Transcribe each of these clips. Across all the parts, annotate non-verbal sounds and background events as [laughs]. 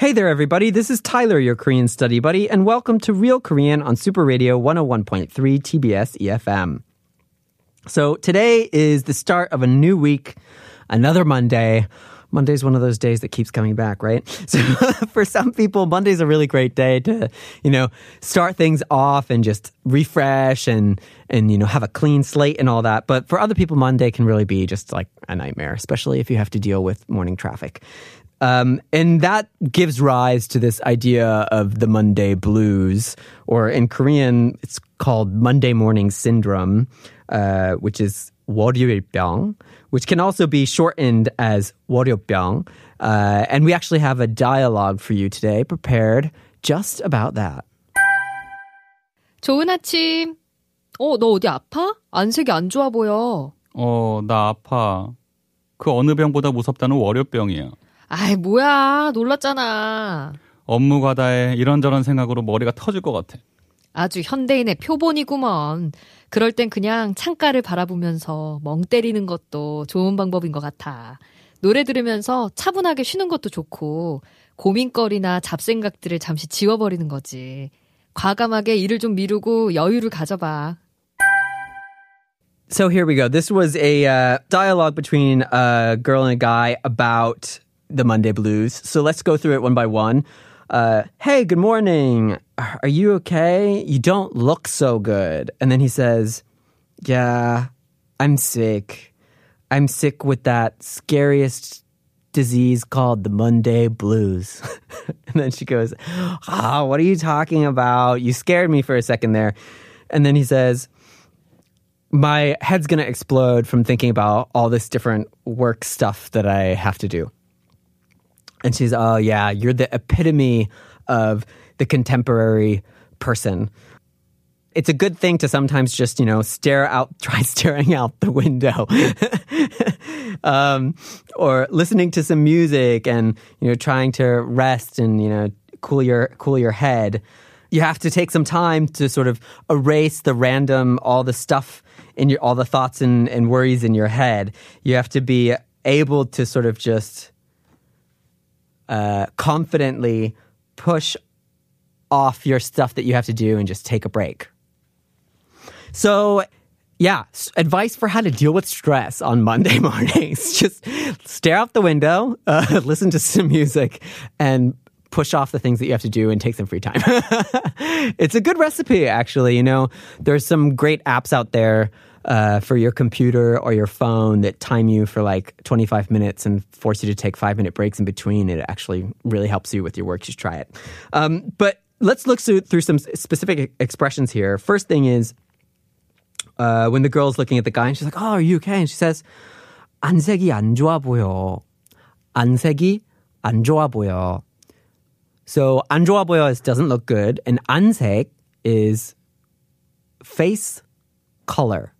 Hey there, everybody. This is Tyler, your Korean study buddy, and welcome to Real Korean on Super Radio 101.3 TBS EFM. So today is the start of a new week, another Monday. Monday's one of those days that keeps coming back, right? [laughs] So for some people, Monday's a really great day to, you know, start things off and just refresh and, and, you know, have a clean slate and all that. But for other people, Monday can really be just like a nightmare, especially if you have to deal with morning traffic. Um, and that gives rise to this idea of the Monday blues, or in Korean, it's called Monday morning syndrome, uh, which is 월요일병, which can also be shortened as 월요병. Uh, and we actually have a dialogue for you today prepared just about that. 좋은 아침. 어, 너 어디 아파? 안색이 안 좋아 보여. 어, 나 아파. 그 어느 병보다 무섭다는 월요병이야. 아이, 뭐야. 놀랐잖아. 업무 과다에 이런저런 생각으로 머리가 터질 것 같아. 아주 현대인의 표본이구먼. 그럴 땐 그냥 창가를 바라보면서 멍 때리는 것도 좋은 방법인 것 같아. 노래 들으면서 차분하게 쉬는 것도 좋고, 고민거리나 잡생각들을 잠시 지워버리는 거지. 과감하게 일을 좀 미루고 여유를 가져봐. So here we go. This was a uh, dialogue between a girl and a guy about the Monday blues. So let's go through it one by one. Uh, hey, good morning. Are you okay? You don't look so good. And then he says, Yeah, I'm sick. I'm sick with that scariest disease called the Monday blues. [laughs] and then she goes, Ah, oh, what are you talking about? You scared me for a second there. And then he says, My head's going to explode from thinking about all this different work stuff that I have to do. And she's, oh, yeah, you're the epitome of the contemporary person. It's a good thing to sometimes just, you know, stare out, [laughs] try staring out the window. [laughs] um, or listening to some music and, you know, trying to rest and, you know, cool your, cool your head. You have to take some time to sort of erase the random, all the stuff in your, all the thoughts and, and worries in your head. You have to be able to sort of just, uh, confidently push off your stuff that you have to do and just take a break. So, yeah, advice for how to deal with stress on [laughs] Monday mornings. [laughs] just stare out the window, uh, [laughs] listen to some music, and push off the things that you have to do and take some free time. it's a good recipe, actually. You know, there's some great apps out there uh, for your computer or your phone that time you for like 25 minutes and force you to take five minute breaks in between. It actually really helps you with your work. Just try it. Um, but let's look through, through some specific expressions here. First thing is uh, when the girl's looking at the guy and she's like, "Oh, are you okay?" And she says, "안색이 안 좋아 보여." 안색이 안 좋아 보여. So 안 좋아 보여 is doesn't look good, and 안색 is face color.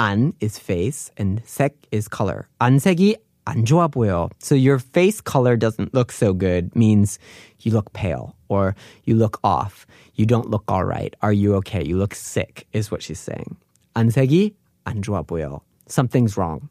안 is face and 색 is color. 안색이 안 좋아 보여. So your face color doesn't look so good means you look pale or you look off. You don't look all right. Are you okay? You look sick is what she's saying. 안색이 안 좋아 보여. Something's wrong.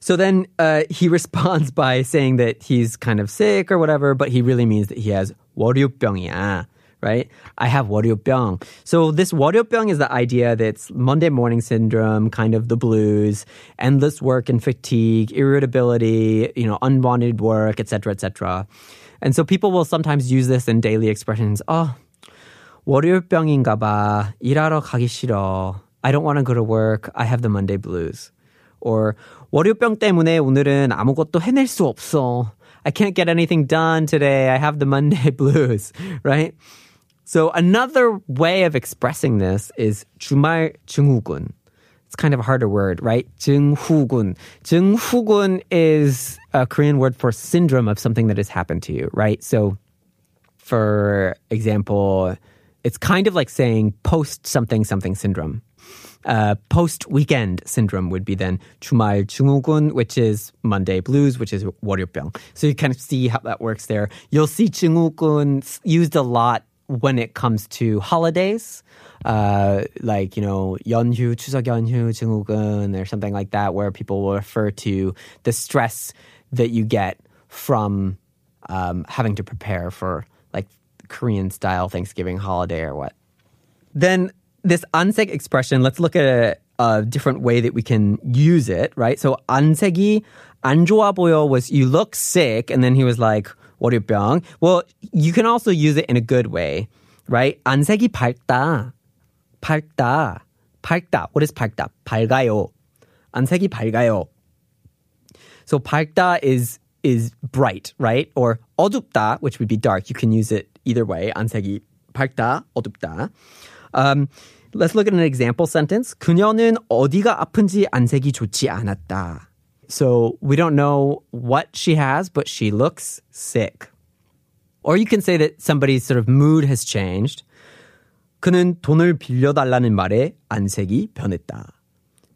So then uh, he responds [laughs] by saying that he's kind of sick or whatever, but he really means that he has 월요병이야 right? I have 월요병. So this 월요병 is the idea that's Monday morning syndrome, kind of the blues, endless work and fatigue, irritability, you know, unwanted work, etc., etc. And so people will sometimes use this in daily expressions. Oh, 월요병인가 봐. 일하러 가기 싫어. I don't want to go to work. I have the Monday blues. Or 월요병 때문에 오늘은 아무것도 해낼 수 없어. I can't get anything done today. I have the Monday blues, [laughs] right? So another way of expressing this is 주말 증후군. It's kind of a harder word, right? 증후군. 증후군 is a Korean word for syndrome of something that has happened to you, right? So for example, it's kind of like saying post something something syndrome. Uh, post weekend syndrome would be then 주말 증후군, which is Monday blues, which is 월요병. So you kind of see how that works there. You'll see 증후군 used a lot when it comes to holidays, uh, like you know 연휴, 추석 연휴 증후군 or something like that, where people will refer to the stress that you get from um, having to prepare for like Korean style Thanksgiving holiday or what. Then this ansek expression, let's look at a, a different way that we can use it, right? So 안색이 안 좋아 보여 was you look sick, and then he was like, 월요병. Well, you can also use it in a good way, right? 안색이 밝다. 밝다. 밝다. What is 밝다? 밝아요. 안색이 밝아요. So 밝다 is is bright, right? Or 어둡다, which would be dark. You can use it either way. 안색이 밝다, 어둡다. Um, let's look at an example sentence. 그녀는 어디가 아픈지 안색이 좋지 않았다. So we don't know what she has, but she looks sick. Or you can say that somebody's sort of mood has changed. 그는 돈을 빌려달라는 말에 안색이 변했다.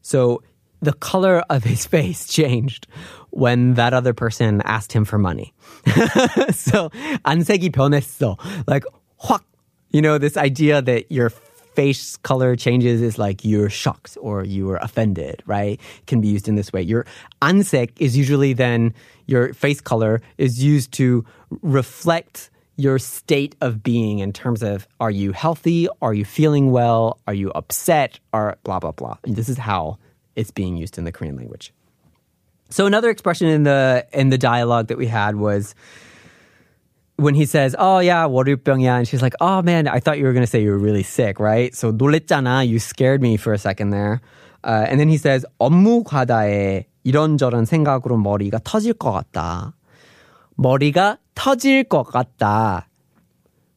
So the color of his face [laughs] changed when that other person asked him for money. [laughs] so 안색이 변했어. Like 확. You know, this idea that your face color changes is like you're shocked or you were offended, right? Can be used in this way. Your ansek is usually then your face color is used to reflect your state of being in terms of are you healthy? Are you feeling well? Are you upset? Or blah, blah, blah. And this is how it's being used in the Korean language. So another expression in the in the dialogue that we had was when he says, "Oh yeah, 월요병이야," and she's like, "Oh man, I thought you were going to say you were really sick, right?" So 놀랬잖아, you scared me for a second there. Uh, and then he says, "업무 과다에 이런저런 생각으로 머리가 터질 것 같다." 머리가 터질 것 같다.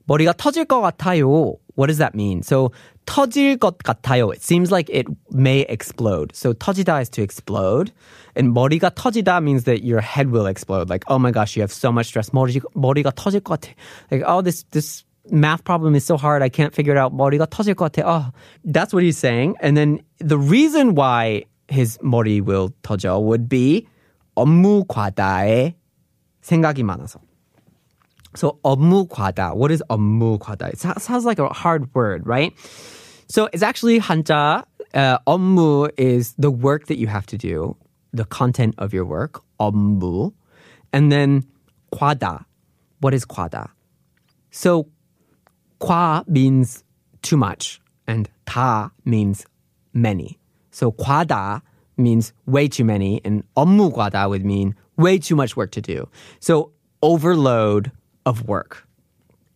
머리가 터질 것 같아요. What does that mean? So 터질 것 같아요. It seems like it may explode. So 터지다 is to explode. And 머리가 터지다 means that your head will explode. Like, oh my gosh, you have so much stress. 머리, 머리가 터질 것 같아. Like, oh, this, this math problem is so hard. I can't figure it out. 머리가 터질 것 같아. Oh, that's what he's saying. And then the reason why his 머리 will 터져 would be 업무 과다에 생각이 많아서. So 업무 과다. What is 업무 과다? It sounds like a hard word, right? So it's actually 한자. Uh, 업무 is the work that you have to do, the content of your work. 업무, and then 과다. What is 과다? So 과 means too much, and 다 means many. So 과다 means way too many, and 업무 과다 would mean way too much work to do. So overload of work.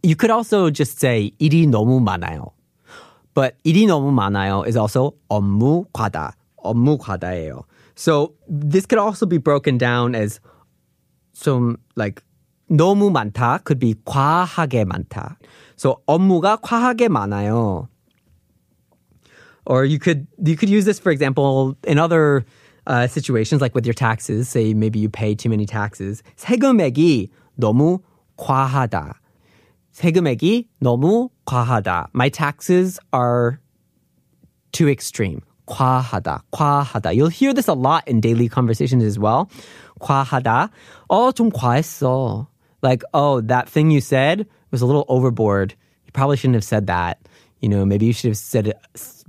You could also just say 일이 너무 많아요. But 일이 너무 많아요 is also 업무 과다. 업무 과다예요. So this could also be broken down as some like 너무 많다 could be 과하게 많다. So 업무가 과하게 많아요. Or you could you could use this for example in other uh, situations like with your taxes. Say maybe you pay too many taxes. 세금액이 너무 과하다. 세금액이 너무 과하다. My taxes are too extreme. 과하다, 과하다. You'll hear this a lot in daily conversations as well. 과하다. 어, 좀 과했어. Like, oh, that thing you said was a little overboard. You probably shouldn't have said that. You know, maybe you should have said it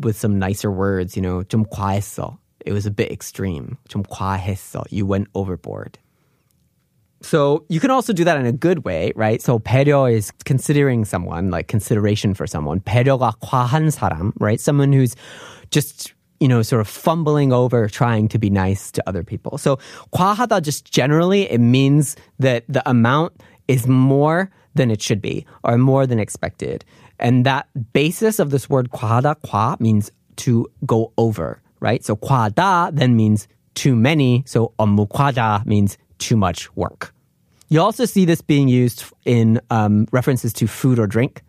with some nicer words. You know, 좀 과했어. It was a bit extreme. 좀 과했어. You went overboard. So you can also do that in a good way, right? So 배려 is considering someone, like consideration for someone. 배려가 과한 사람, right? Someone who's just you know, sort of fumbling over trying to be nice to other people. So 과하다 just generally it means that the amount is more than it should be or more than expected. And that basis of this word 과하다, 과 means to go over, right? So 과다 then means too many. So 업무 과다 means too much work. You also see this being used in um, references to food or drink.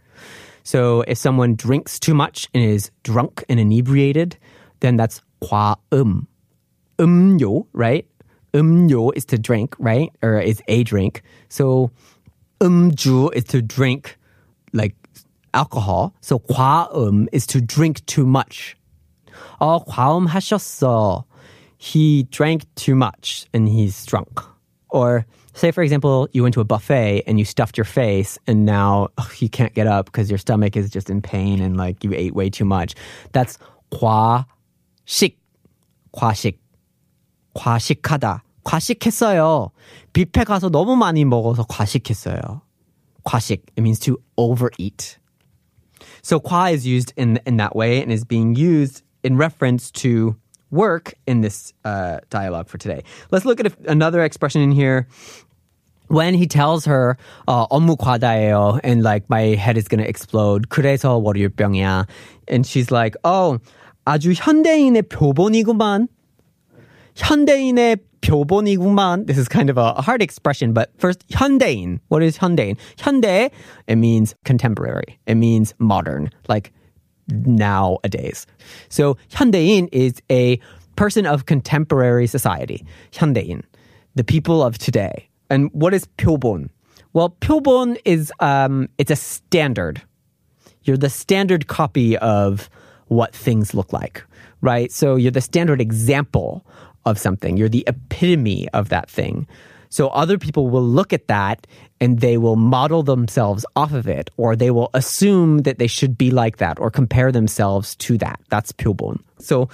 So if someone drinks too much and is drunk and inebriated, then that's 과음. 음료, right? 음료 is to drink, right? Or is a drink. So 음주 is to drink like alcohol. So 과음 is to drink too much. 어, 과음하셨어. He drank too much and he's drunk. Or say, for example, you went to a buffet and you stuffed your face and now ugh, you can't get up because your stomach is just in pain and like you ate way too much. That's 과식. 과식. 과식하다. 과식했어요. 뷔페 가서 너무 많이 먹어서 과식했어요. 과식. It means to overeat. So kwa is used in in that way and is being used in reference to work in this uh, dialogue for today. Let's look at a, another expression in here. When he tells her uh, 업무 과다예요 and like my head is gonna explode. 그래서 월요병이야. And she's like, oh, 아주 현대인의 표본이구만. 현대인의 표본이구만. This is kind of a hard expression, but first, 현대인. What is 현대인? 현대, it means contemporary. It means modern, like nowadays. So 현대인 is a person of contemporary society. 현대인, the people of today. And what is 표본? Well, 표본 is um, it's a standard. You're the standard copy of what things look like, right? So you're the standard example of something. You're the epitome of that thing. So other people will look at that and they will model themselves off of it, or they will assume that they should be like that or compare themselves to that. That's 표본. So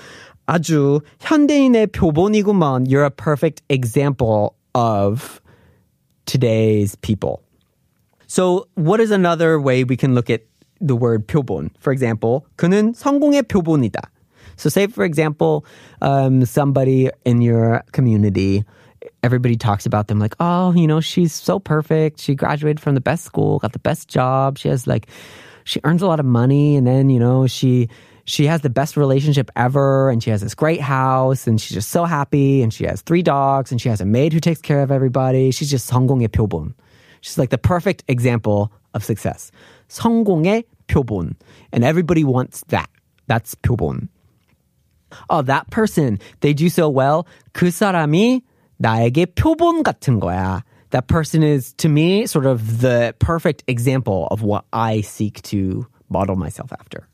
아주 현대인의 표본이구만. You're a perfect example of today's people. So what is another way we can look at the word 표본? For example, 그는 성공의 표본이다. So say, for example, um, somebody in your community, everybody talks about them like, oh, you know, she's so perfect. She graduated from the best school, got the best job. She has like, she earns a lot of money, and then you know she she has the best relationship ever, and she has this great house, and she's just so happy, and she has three dogs, and she has a maid who takes care of everybody. She's just 성공의 표본. She's like the perfect example of success. 성공의 표본, and everybody wants that. That's 표본. Oh, that person, they do so well. 그 사람이 나에게 표본 같은 거야. That person is, to me, sort of the perfect example of what I seek to model myself after.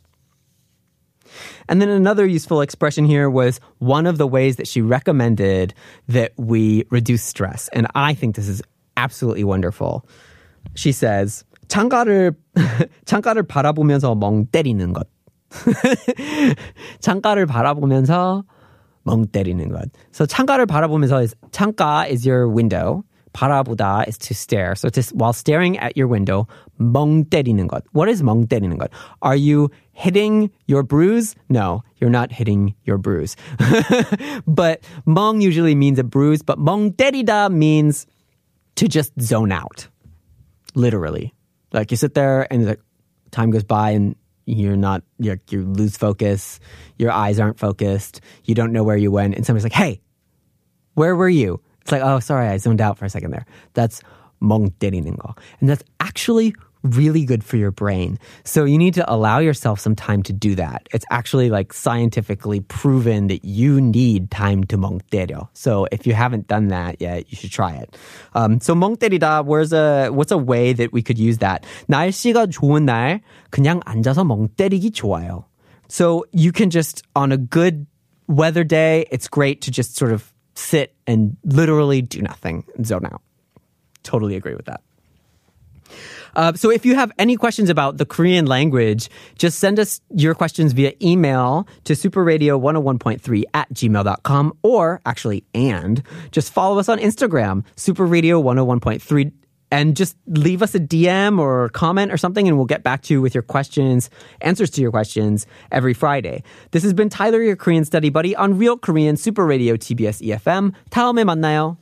And then another useful expression here was one of the ways that she recommended that we reduce stress. And I think this is absolutely wonderful. She says, 창가를, 창가를 [laughs] 바라보면서 멍 때리는 것. [laughs] 창가를 바라보면서 멍 때리는 것. So 창가를 바라보면서 is 창가 is your window. 바라보다 is to stare. So just while staring at your window, 멍 때리는 것. What is 멍 때리는 것? Are you hitting your bruise? No, you're not hitting your bruise. [laughs] but 멍 usually means a bruise, but 멍 때리다 means to just zone out. Literally. Like you sit there and like time goes by and you're not you're, you lose focus your eyes aren't focused you don't know where you went and somebody's like hey where were you? It's like oh sorry i zoned out for a second there. That's mongderinengo and that's actually really good for your brain so you need to allow yourself some time to do that it's actually like scientifically proven that you need time to 멍 때려 so if you haven't done that yet you should try it um, so 멍 때리다 where's a what's a way that we could use that 날씨가 좋은 날 그냥 앉아서 멍 때리기 좋아요 so you can just on a good weather day it's great to just sort of sit and literally do nothing and zone out totally agree with that uh, so if you have any questions about the Korean language, just send us your questions via email to superradio101.3 at gmail.com or actually, and just follow us on Instagram, superradio101.3 and just leave us a DM or comment or something, and we'll get back to you with your questions, answers to your questions every Friday. This has been Tyler, your Korean study buddy on Real Korean Super Radio TBS EFM. 다음에 만나요.